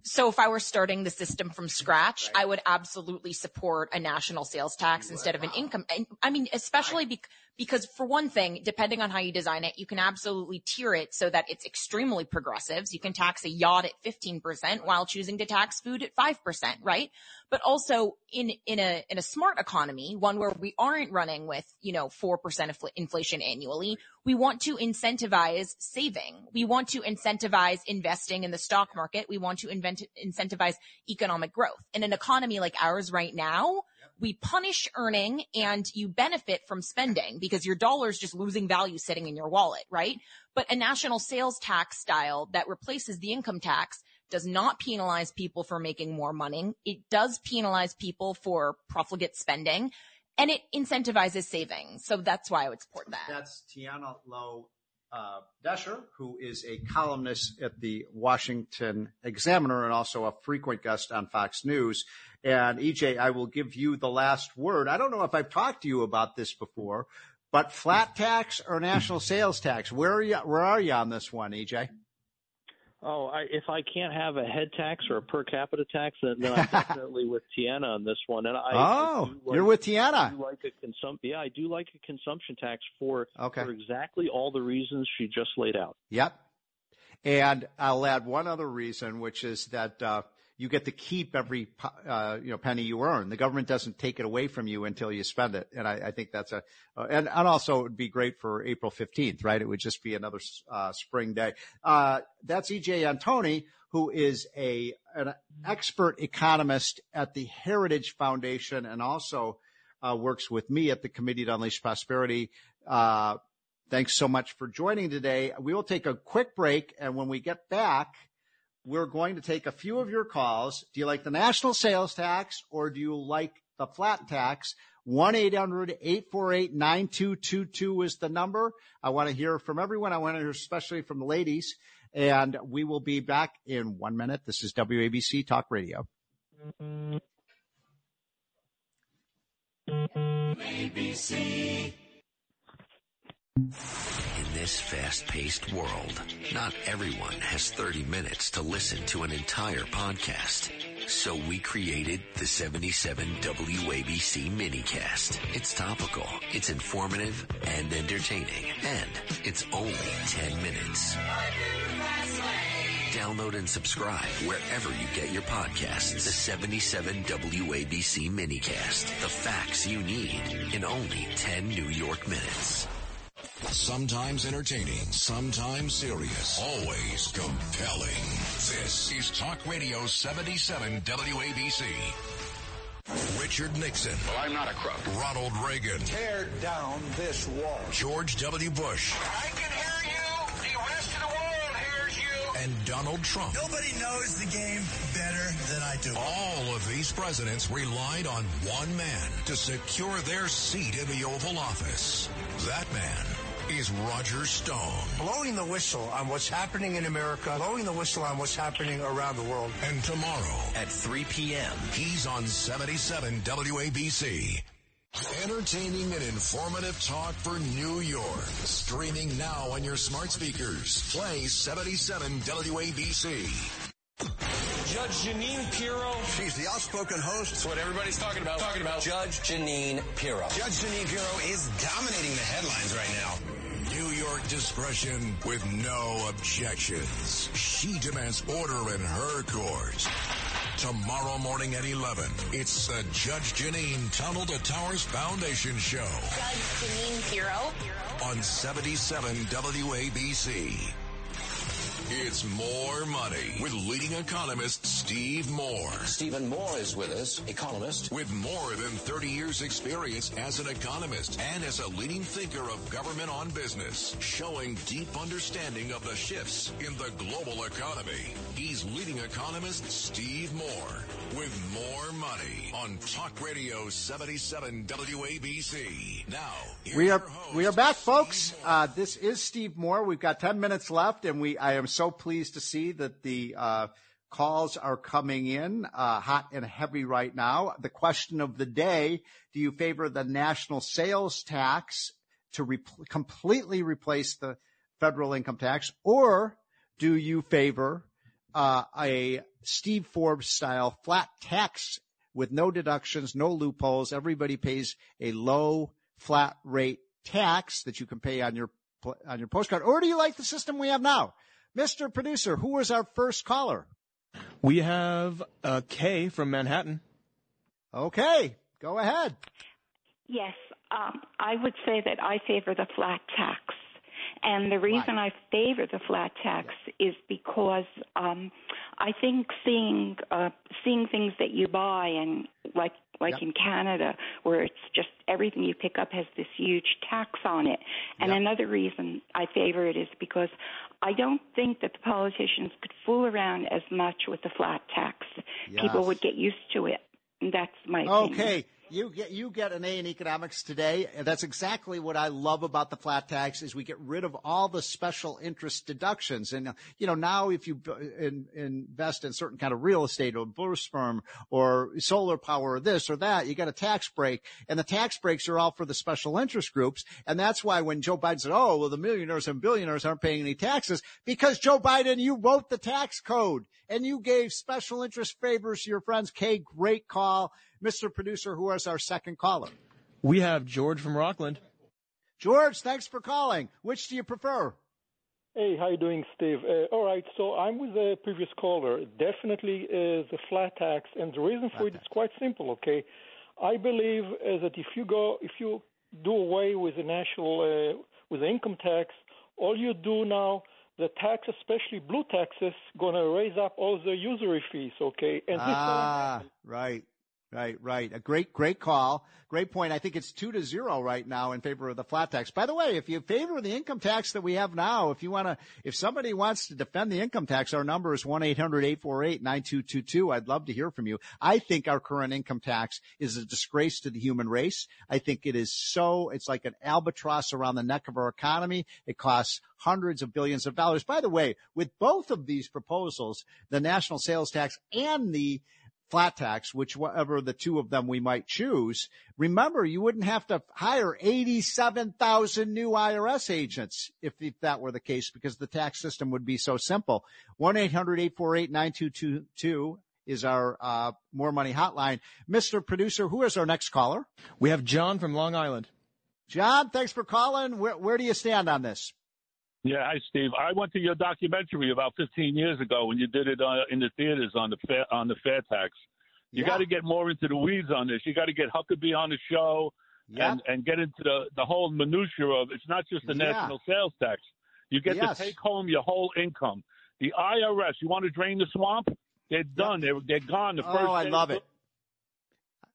So if I were starting the system from scratch, I would absolutely support a national sales tax instead of an income. And I mean, especially bec- because for one thing, depending on how you design it, you can absolutely tier it so that it's extremely progressive. So you can tax a yacht at 15% while choosing to tax food at 5%, right? But also in, in a, in a smart economy, one where we aren't running with, you know, 4% infl- inflation annually, we want to incentivize saving. We want to incentivize investing in the stock market. We want to invent, incentivize economic growth. In an economy like ours right now, we punish earning and you benefit from spending because your dollar is just losing value sitting in your wallet, right? But a national sales tax style that replaces the income tax does not penalize people for making more money. It does penalize people for profligate spending and it incentivizes saving. So that's why I would support that. That's Tiana Lowe uh, Doescher, who is a columnist at the Washington Examiner and also a frequent guest on Fox News. And EJ, I will give you the last word. I don't know if I've talked to you about this before, but flat tax or national sales tax? Where are you? Where are you on this one, EJ? Oh, I, if I can't have a head tax or a per capita tax, then, then I'm <laughs> definitely with Tiana on this one. And I, oh, I like, you're with Tiana. Like a consum- Yeah, I do like a consumption tax for Okay. for exactly all the reasons she just laid out. Yep. And I'll add one other reason, which is that uh, you get to keep every uh, you know penny you earn. The government doesn't take it away from you until you spend it, and I, I think that's a uh, and and also it would be great for April fifteenth, right? It would just be another uh, spring day. Uh, that's EJ Antoni, who is a an expert economist at the Heritage Foundation, and also uh, works with me at the Committee to Unleash Prosperity. Uh, Thanks so much for joining today. We will take a quick break, and when we get back, we're going to take a few of your calls. Do you like the national sales tax or do you like the flat tax? 1-800-848-9222 is the number. I want to hear from everyone. I want to hear especially from the ladies. And we will be back in one minute. This is WABC Talk Radio. ABC. In this fast-paced world, not everyone has 30 minutes to listen to an entire podcast. So we created the 77 WABC minicast. It's topical, it's informative and entertaining, and it's only 10 minutes. Download and subscribe wherever you get your podcasts. The 77 WABC minicast. The facts you need in only 10 New York minutes. Sometimes entertaining, sometimes serious, always compelling. This is Talk Radio 77 WABC. Richard Nixon. Well, I'm not a crook. Ronald Reagan. Tear down this wall. George W. Bush. I can hear you. The rest of the world hears you. And Donald Trump. Nobody knows the game better than I do. All of these presidents relied on one man to secure their seat in the Oval Office. That man is Roger Stone. Blowing the whistle on what's happening in America, blowing the whistle on what's happening around the world. And tomorrow at 3 p.m., he's on 77 WABC. Entertaining and informative talk for New York. Streaming now on your smart speakers. Play 77 WABC. Judge Janine Pirro. She's the outspoken host. That's what everybody's talking about. Talking about Judge Janine Pirro. Judge Janine Pirro is dominating the headlines right now. New York discretion with no objections. She demands order in her court. Tomorrow morning at 11, it's the Judge Janine Tunnel to Towers Foundation Show. Judge Janine Pirro. On 77 WABC. It's more money with leading economist Steve Moore. Stephen Moore is with us, economist. With more than 30 years experience as an economist and as a leading thinker of government on business, showing deep understanding of the shifts in the global economy. He's leading economist Steve Moore with more money on Talk Radio 77 WABC. Now, we are we are back, folks. Uh, this is Steve Moore. We've got ten minutes left, and we I am so pleased to see that the uh, calls are coming in uh, hot and heavy right now. The question of the day: Do you favor the national sales tax to re- completely replace the federal income tax, or do you favor uh, a Steve Forbes style flat tax with no deductions, no loopholes? Everybody pays a low flat rate tax that you can pay on your on your postcard, or do you like the system we have now? Mr. Producer, who was our first caller? We have uh, Kay from Manhattan. Okay, go ahead. Yes, um, I would say that I favor the flat tax. And the reason right. I favor the flat tax is because um, I think seeing uh, seeing things that you buy and like like yep. in Canada where it's just everything you pick up has this huge tax on it. And yep. another reason I favor it is because I don't think that the politicians could fool around as much with the flat tax. Yes. People would get used to it. That's my okay. Opinion. You get you get an A in economics today. And that's exactly what I love about the flat tax is we get rid of all the special interest deductions. And you know now if you uh, in, invest in certain kind of real estate or boost firm or solar power or this or that, you get a tax break. And the tax breaks are all for the special interest groups. And that's why when Joe Biden said, "Oh, well, the millionaires and billionaires aren't paying any taxes," because Joe Biden, you wrote the tax code and you gave special interest favors to your friends. Kay, great call. Mr. Producer, who is our second caller? We have George from Rockland. George, thanks for calling. Which do you prefer? Hey, how you doing, Steve? Uh, all right, so I'm with the previous caller. Definitely uh, the flat tax, and the reason for it is quite simple. Okay, I believe uh, that if you go, if you do away with the national, uh, with the income tax, all you do now, the tax, especially blue taxes, going to raise up all the usury fees. Okay, and ah, right. Right, right. A great, great call. Great point. I think it's two to zero right now in favor of the flat tax. By the way, if you favor the income tax that we have now, if you want to, if somebody wants to defend the income tax, our number is 1-800-848-9222. I'd love to hear from you. I think our current income tax is a disgrace to the human race. I think it is so, it's like an albatross around the neck of our economy. It costs hundreds of billions of dollars. By the way, with both of these proposals, the national sales tax and the flat tax, whichever the two of them we might choose, remember you wouldn't have to hire 87,000 new IRS agents if, if that were the case because the tax system would be so simple. 1-800-848-9222 is our uh, more money hotline. Mr. Producer, who is our next caller? We have John from Long Island. John, thanks for calling. Where, where do you stand on this? Yeah, hi Steve. I went to your documentary about 15 years ago when you did it uh, in the theaters on the fair, on the fair tax. You yeah. got to get more into the weeds on this. You got to get Huckabee on the show yep. and and get into the the whole minutia of it's not just the yeah. national sales tax. You get yes. to take home your whole income. The IRS, you want to drain the swamp? They're done. Yep. They're they're gone. The first. Oh, I love it.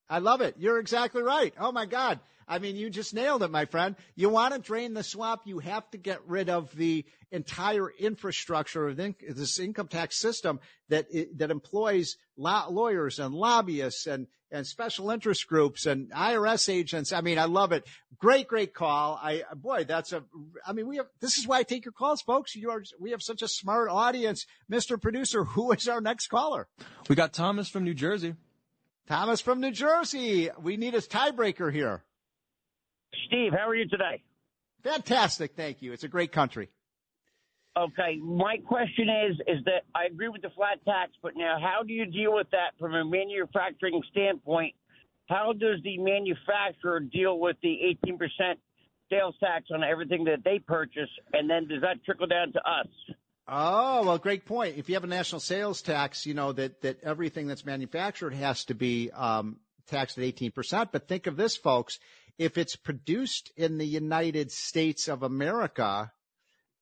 I love it. You're exactly right. Oh my God. I mean, you just nailed it, my friend. You want to drain the swamp, you have to get rid of the entire infrastructure of this income tax system that that employs lawyers and lobbyists and and special interest groups and IRS agents. I mean, I love it. Great, great call. I boy, that's a. I mean, we have. This is why I take your calls, folks. You are. We have such a smart audience, Mister Producer. <laughs> Who is our next caller? We got Thomas from New Jersey. Thomas from New Jersey. We need a tiebreaker here. Steve, how are you today? Fantastic, thank you. It's a great country. Okay, my question is is that I agree with the flat tax, but now how do you deal with that from a manufacturing standpoint? How does the manufacturer deal with the 18% sales tax on everything that they purchase, and then does that trickle down to us? Oh, well, great point. If you have a national sales tax, you know that, that everything that's manufactured has to be um, taxed at 18%. But think of this, folks. If it's produced in the United States of America,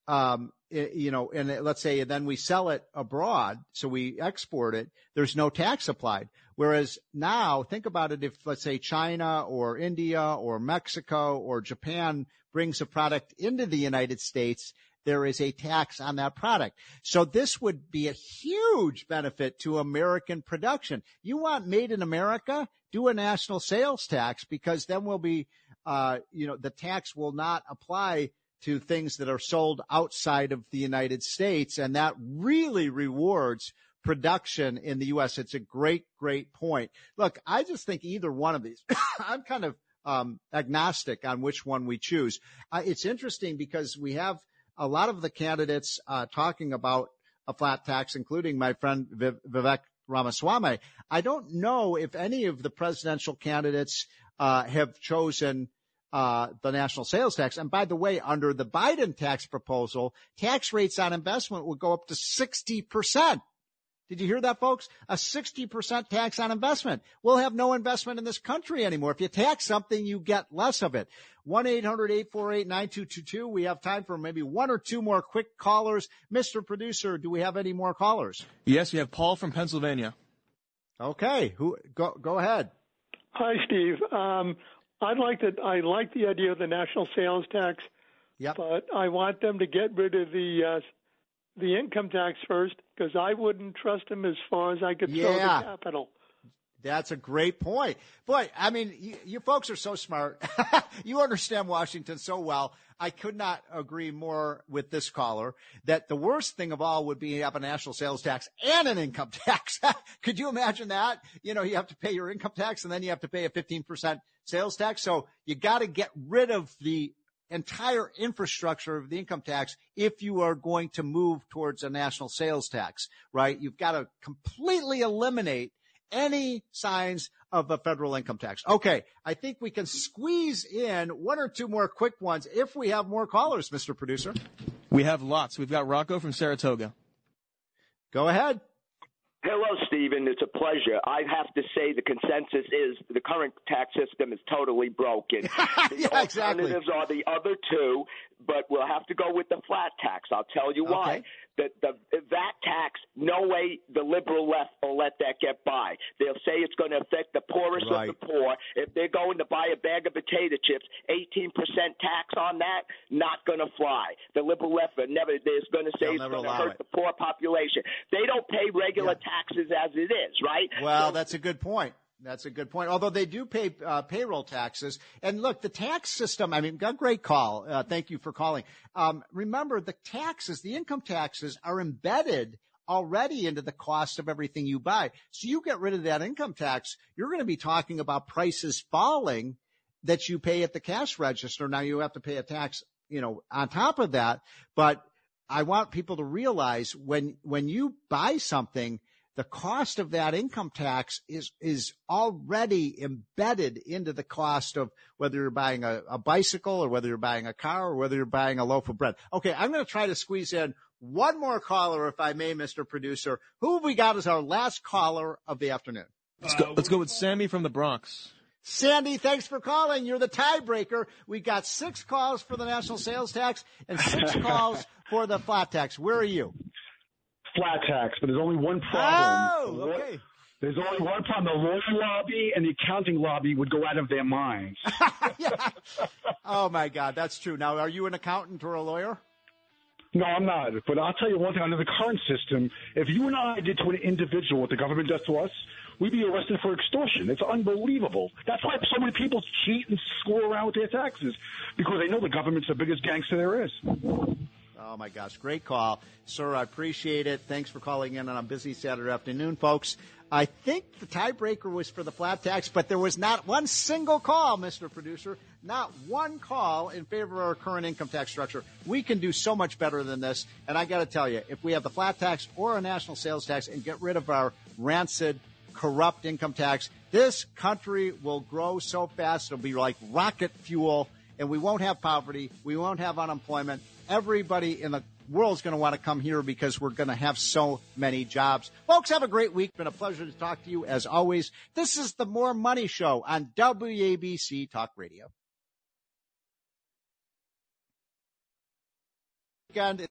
um, you know, and let's say then we sell it abroad, so we export it, there's no tax applied. Whereas now, think about it if, let's say, China or India or Mexico or Japan brings a product into the United States, there is a tax on that product. So this would be a huge benefit to American production. You want made in America? Do a national sales tax because then we'll be, uh, you know, the tax will not apply to things that are sold outside of the United States. And that really rewards production in the U.S. It's a great, great point. Look, I just think either one of these, <coughs> I'm kind of um, agnostic on which one we choose. Uh, it's interesting because we have a lot of the candidates uh, talking about a flat tax, including my friend Vivek Ramaswamy. I don't know if any of the presidential candidates uh, have chosen uh, the national sales tax. And by the way, under the Biden tax proposal, tax rates on investment would go up to 60%. Did you hear that, folks? A 60% tax on investment. We'll have no investment in this country anymore. If you tax something, you get less of it. 1-800-848-9222. We have time for maybe one or two more quick callers. Mr. Producer, do we have any more callers? Yes, we have Paul from Pennsylvania. Okay. Who, go, go ahead. Hi, Steve. Um, I'd like to. I like the idea of the national sales tax, yep. but I want them to get rid of the uh, the income tax first because I wouldn't trust them as far as I could yeah. throw the capital. That's a great point. Boy, I mean, you, you folks are so smart. <laughs> you understand Washington so well. I could not agree more with this caller that the worst thing of all would be to have a national sales tax and an income <laughs> tax. <laughs> could you imagine that? You know, you have to pay your income tax and then you have to pay a 15% sales tax. So you got to get rid of the entire infrastructure of the income tax if you are going to move towards a national sales tax, right? You've got to completely eliminate any signs of a federal income tax. Okay. I think we can squeeze in one or two more quick ones if we have more callers, Mr. Producer. We have lots. We've got Rocco from Saratoga. Go ahead. Hello, Stephen. It's a pleasure. I have to say the consensus is the current tax system is totally broken. <laughs> the yeah, alternatives exactly. are the other two, but we'll have to go with the flat tax. I'll tell you why. The, the that tax, no way the liberal left will let that get by. They'll say it's going to affect the poorest Right. of the poor. If they're going to buy a bag of potato chips, 18% tax on that, not going to fly. The liberal left are never, they're going to say They'll it's going to hurt it. the poor population. They don't pay regular taxes as it is, right? Well, So- that's a good point. That's a good point. Although they do pay uh, payroll taxes, and look, the tax system. I mean, great call. Uh, thank you for calling. Um, remember, the taxes, the income taxes, are embedded already into the cost of everything you buy. So you get rid of that income tax, you're going to be talking about prices falling that you pay at the cash register. Now you have to pay a tax, you know, on top of that. But I want people to realize when when you buy something the cost of that income tax is is already embedded into the cost of whether you're buying a, a bicycle or whether you're buying a car or whether you're buying a loaf of bread. Okay, I'm going to try to squeeze in one more caller, if I may, Mr. Producer. Who have we got as our last caller of the afternoon? Let's go, let's go with Sammy from the Bronx. Sandy, thanks for calling. You're the tiebreaker. We got six calls for the national sales tax and six <laughs> calls for the flat tax. Where are you? Flat tax, but there's only one problem. Oh, okay. There's only one problem. The lawyer lobby and the accounting lobby would go out of their minds. <laughs> Oh my God, that's true. Now, are you an accountant or a lawyer? No, I'm not. But I'll tell you one thing. Under the current system, if you and I did to an individual what the government does to us, we'd be arrested for extortion. It's unbelievable. That's why so many people cheat and screw around with their taxes because they know the government's the biggest gangster there is. Oh my gosh, great call, sir. I appreciate it. Thanks for calling in on a busy Saturday afternoon, folks. I think the tiebreaker was for the flat tax, but there was not one single call, Mr. Producer, not one call in favor of our current income tax structure. We can do so much better than this. And I got to tell you, if we have the flat tax or a national sales tax and get rid of our rancid, corrupt income tax, this country will grow so fast it'll be like rocket fuel, and we won't have poverty, we won't have unemployment. Everybody in the world's going to want to come here because we're going to have so many jobs. Folks, have a great week. Been a pleasure to talk to you as always. This is the Moore Money Show on WABC Talk Radio. Again,